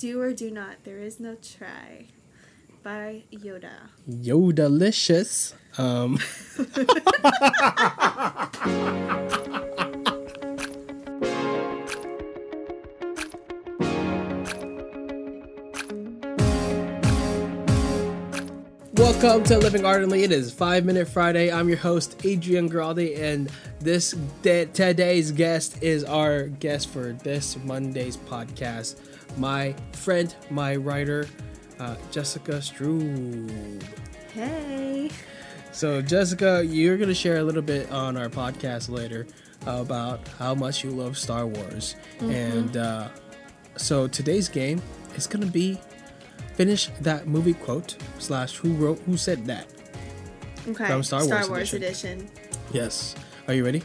Do or do not. There is no try. By Yoda. Yodalicious. Um, Welcome to Living Ardently. It is Five Minute Friday. I'm your host, Adrian Graldi, and this de- today's guest is our guest for this Monday's podcast. My friend, my writer, uh, Jessica Stroob. Hey. So, Jessica, you're going to share a little bit on our podcast later about how much you love Star Wars. And uh, so, today's game is going to be finish that movie quote slash who wrote who said that. Okay. From Star Wars edition. Yes. Are you ready?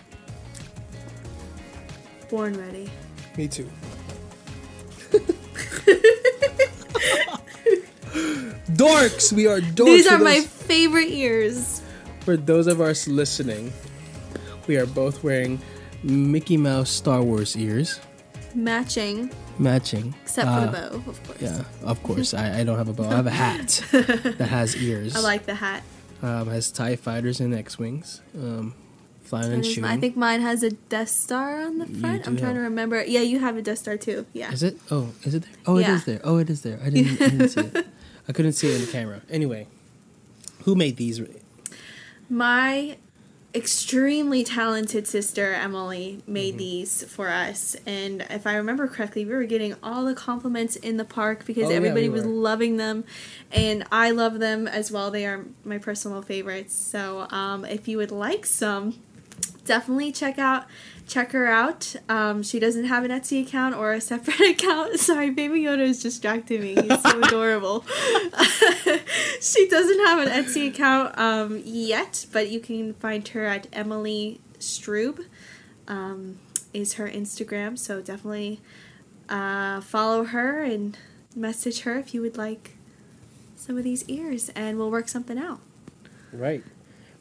Born ready. Me too. Dorks, we are dorks. These are my favorite ears. For those of us listening, we are both wearing Mickey Mouse Star Wars ears, Matching, matching. except Uh, for the bow, of course. Yeah, of course. I, I don't have a bow. I have a hat that has ears. I like the hat. Um, has Tie Fighters and X Wings, um, flying and shooting. I think mine has a Death Star on the front. I'm trying to remember. Yeah, you have a Death Star too. Yeah. Is it? Oh, is it there? Oh, Yeah. it is there. Oh, it is there. I didn't, I didn't see it. I couldn't see it in the camera. Anyway, who made these? My extremely talented sister Emily made Mm-hmm. these for us, and if I remember correctly, we were getting all the compliments in the park because Oh, yeah, everybody we was loving them, and I love them as well. They are my personal favorites. So, um, if you would like some, definitely check out check her out. Um, she doesn't have an Etsy account or a separate account. Sorry, Baby Yoda is distracting me. He's so adorable. she doesn't have an Etsy account um, yet, but you can find her at Emily Stroob. Um, is her Instagram, so definitely uh, follow her and message her if you would like some of these ears, and we'll work something out. Right.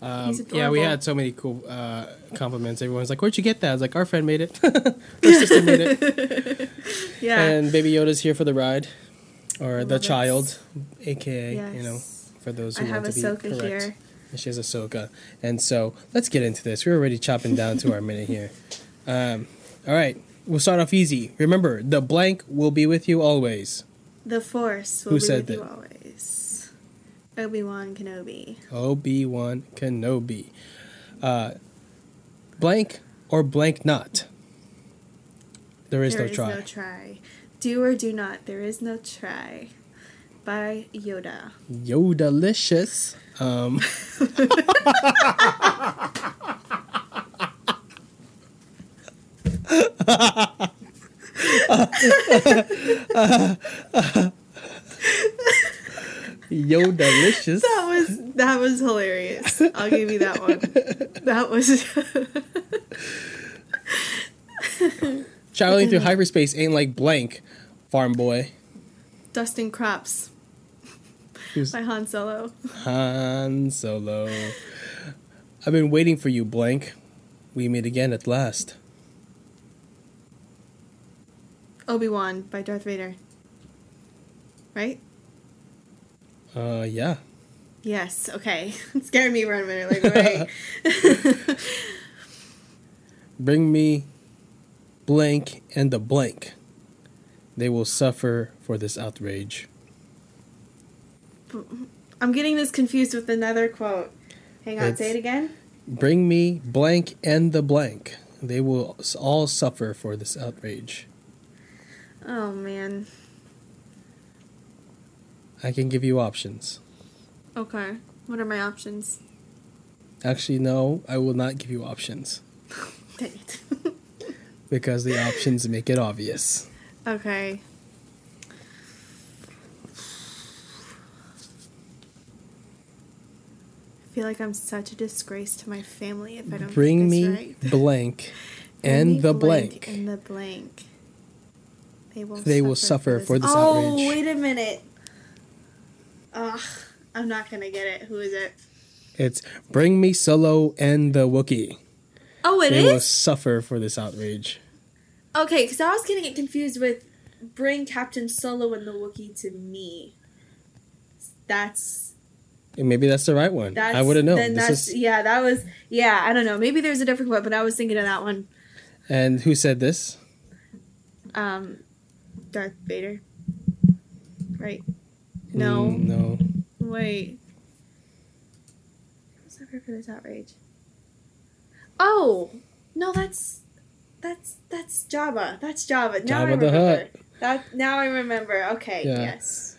Um, yeah, we had so many cool uh, compliments. Everyone's like, "Where'd you get that?" I was like, "Our friend made it. Our sister made it." Yeah. And Baby Yoda's here for the ride, or the child, aka you know, for those I who have want to be Ahsoka correct. here. And She has Ahsoka, and so let's get into this. We're already chopping down to our minute here. Um, all right, we'll start off easy. Remember, the blank will be with you always. The Force will Who be said with you that? always. Obi Wan Kenobi. Obi Wan Kenobi. Uh, blank or blank not. There is There no is try. no try. Do or do not. There is no try. By Yoda. Yodalicious. Um, Yodalicious. That was that was hilarious. I'll give you that one. That was Traveling through hyperspace ain't like blank, farm boy. Dusting Crops by Han Solo. Han Solo. I've been waiting for you, blank. We meet again at last. Obi Wan by Darth Vader. Right? Uh, yeah. Yes. Okay. It scared me for a minute. Like. Bring me blank and the blank. They will suffer for this outrage. I'm getting this confused with another quote. Hang on. It's- say it again. Bring me blank and the blank. They will all suffer for this outrage. Oh man. I can give you options. Okay. What are my options? Actually, no, I will not give you options Dang it. because the options make it obvious. okay. I feel like I'm such a disgrace to my family if I don't Bring me this right. blank Bring and the blank. and the blank. They will. They will suffer for this oh, outrage. Oh wait a minute. Ugh, I'm not gonna get it. Who is it? It's bring me Solo and the Wookiee. Oh, it they will suffer for this outrage. Okay, because I was getting it confused with bring Captain Solo and the Wookiee to me. That's Maybe that's the right one. that's I wouldn't know. Then This that's is, yeah. That was yeah. I don't know. Maybe there's a different one, but I was thinking of that one. and who said this? Um, Darth Vader. Right. No. Mm, no. Wait. Suffer for this outrage. Oh no, that's that's that's Jabba. That's Jabba. Now I Jabba remember. Hutt. That now I remember. Okay. Yeah. Yes.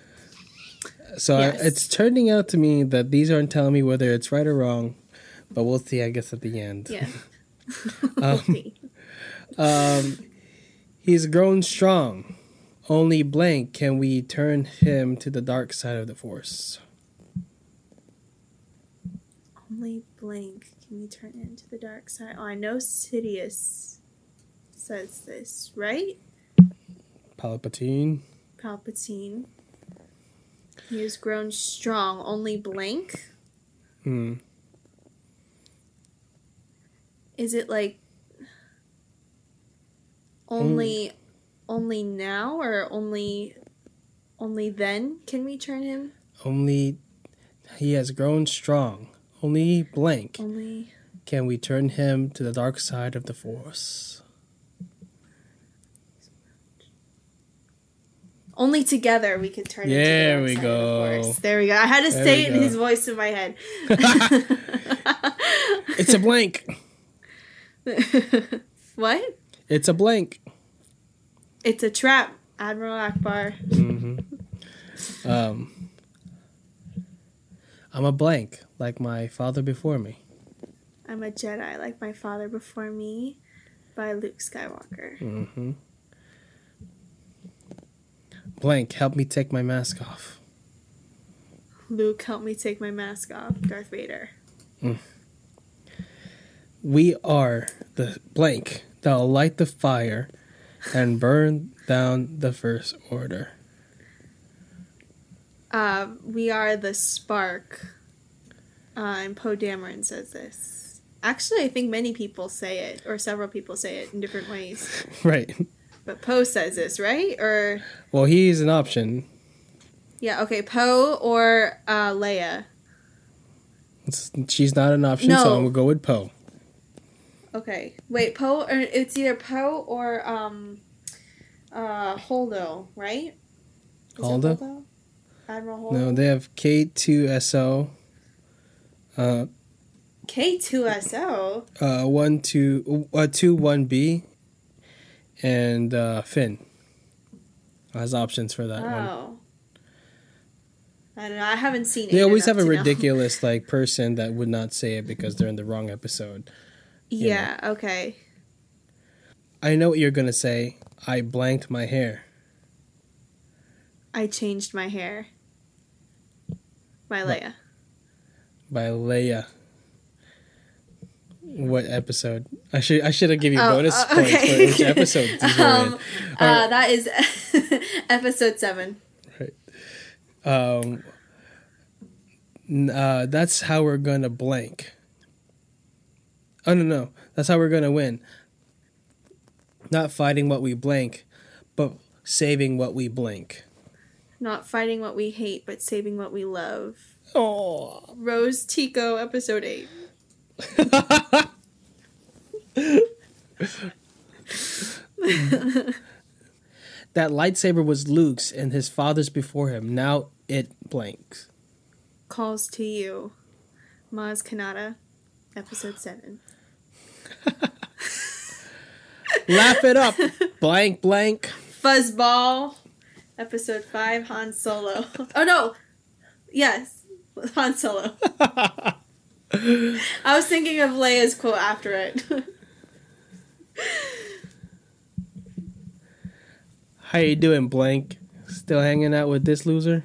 So I- it's turning out to me that these aren't telling me whether it's right or wrong, but we'll see. I guess at the end. Yeah. Um, Um, he's grown strong. Only blank can we turn him to the dark side of the force. Only blank can we turn into the dark side. Oh, I know Sidious says this, right? Palpatine. Palpatine. He has grown strong. Only blank. Hmm. Is it like only only now or only only then can we turn him? Only he has grown strong. Only blank Only can we turn him to the dark side of the force. only together we could turn There we the dark side of the go. There we go. I had to There say it in his voice in my head. It's a blank. what? It's a blank. It's a trap, Admiral Ackbar. hmm Um, I'm a blank, like my father before me. I'm a Jedi like my father before me by Luke Skywalker. hmm Blank, help me take my mask off. Luke, help me take my mask off. Darth Vader. We are the blank that'll light the fire and burn down the first order. Uh, we are the spark. Uh, and Poe Dameron says this. Actually, I think many people say it, or several people say it in different ways. Right. But Poe says this, right? Or Well, he's an option. yeah, okay, Poe or uh, Leia. It's, she's not an option, so I'm gonna go with Poe. Okay, wait, Poe. Or it's either Poe or um, uh, Holdo, right? Is Holdo? Holdo? Admiral Holdo. No, they have K2SO, uh, K two S O. uh, one two, uh, two one B, and uh, Finn has options for that one. Oh. I don't know. I haven't seen. They always have a ridiculous like person that would not say it because they're in the wrong episode. You know. Yeah. Okay. I know what you're gonna say. I blanked my hair. I changed my hair. My What? Leia. by Leia. What episode? I should I should have given you Oh, bonus uh, points for which episode these um, uh, Alright. that is episode seven. Right. Um, uh, that's how we're gonna blank. Oh no no, that's how we're gonna win. Not fighting what we blank, but saving what we blink. Not fighting what we hate, but saving what we love. Oh. Rose Tico, episode eight. that lightsaber was Luke's and his father's before him. Now it blanks. Calls to you, Maz Kanata, episode seven. Laugh it up. blank blank. Fuzzball, episode five. Han Solo. Oh no, yes, Han Solo. I was thinking of Leia's quote after it. How you doing, blank? Still hanging out with this loser?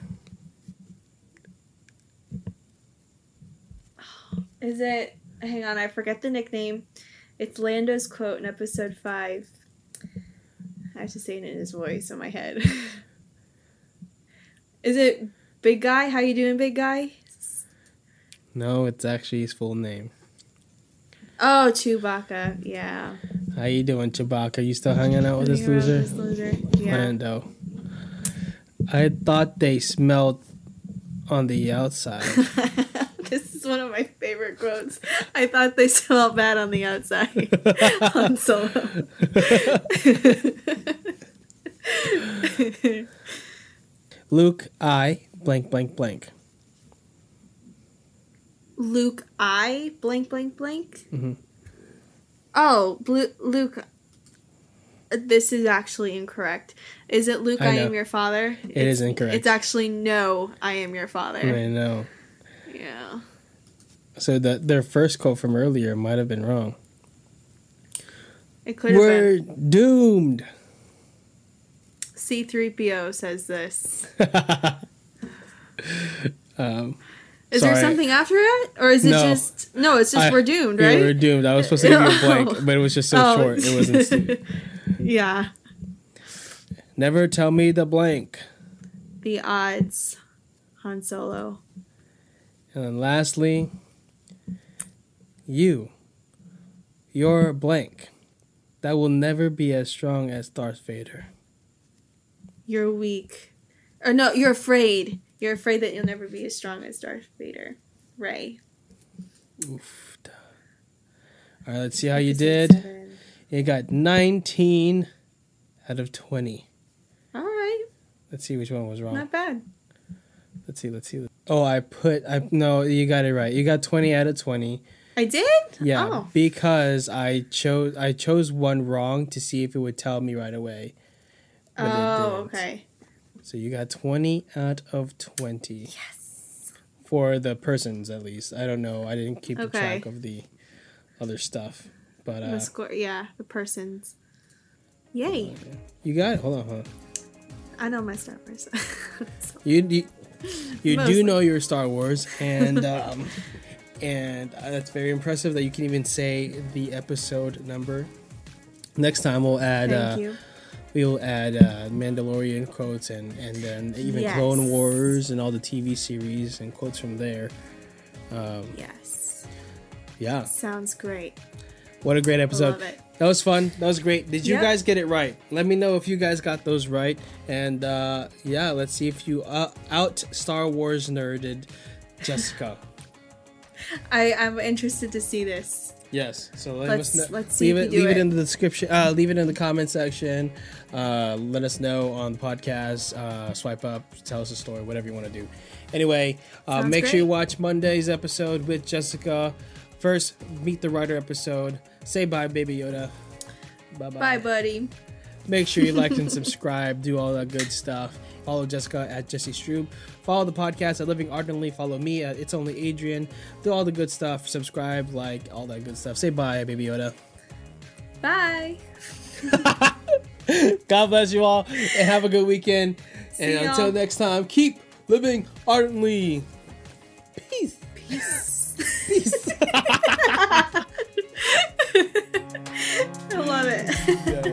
Is it? Hang on, I forget the nickname. It's Lando's quote in episode five. I have to say it in his voice in my head. Is it Big Guy? How you doing, Big Guy? No, it's actually his full name. Oh, Chewbacca. Yeah. How you doing, Chewbacca? You still hanging out with this loser? with this loser. Yeah. Lando. I thought they smelled on the outside. one of my favorite quotes. I thought they smelled bad on the outside. Han Solo. Luke, I blank blank blank. Luke, I blank blank blank. Mhm. Oh, Blu- Luke. This is actually incorrect. Is it Luke? I I, am your father. It is incorrect. It's actually no. I am your father. I know. Yeah. So that their first quote from earlier might have been wrong. It could have We're been. doomed. C3PO says this. um, Is there something after it? Or is it No. just. No, it's just I- we're doomed, yeah, right? we're doomed. I was supposed to give you a blank, Oh. but it was just so Oh. short. It wasn't. yeah. Never tell me the blank. The odds. Han Solo. And then lastly, you, your blank, that will never be as strong as Darth Vader. You're weak. Or no, you're afraid. You're afraid that you'll never be as strong as Darth Vader. Rey. Oof. All right, let's see how you did. You got 19 out of 20. All right. Let's see which one was wrong. Not bad. Let's see, let's see. Oh, I put I no, you got it right. You got 20 out of 20. I did? Yeah, Oh. because I chose I chose one wrong to see if it would tell me right away. Oh, okay. So you got 20 out of 20 Yes. for the persons at least. I don't know. I didn't keep Okay. track of the other stuff. But uh the score, yeah, the persons. Yay. you got it. Hold on, hold on. I know my Star Wars. So- You you, you do know your Star Wars and um and uh, that's very impressive that you can even say the episode number. Next time we'll add uh you. we will add uh, Mandalorian quotes and and then even Yes. Clone Wars and all the TV series and quotes from there. Um, Yes. yeah, Sounds great. what a great episode! love it. That was fun. That was great. Did you Yep. guys get it right? Let me know if you guys got those right. And uh, yeah, let's see if you uh, out Star Wars nerded Jessica. I, I'm interested to see this. yes. So let Let's- us know. let's see leave if it. leave it. it. in the description. Uh, leave it in the comment section. Uh, let us know on the podcast. Uh, swipe up. Tell us a story. Whatever you want to do. Anyway, uh, Sounds make sure you watch Monday's episode with Jessica. First, meet the writer episode. Say bye, Baby Yoda. Bye Bye, buddy. Make sure you like and subscribe. Do all that good stuff. Follow Jessica at Jesse Stroob. Follow the podcast at Living Ardently. Follow me at It's Only Adrian. Do all the good stuff. Subscribe, like, all that good stuff. Say bye, Baby Yoda. Bye. God bless you all and have a good weekend. See and until y'all. next time, keep living ardently. Peace. Peace. Peace. I love it. Yeah.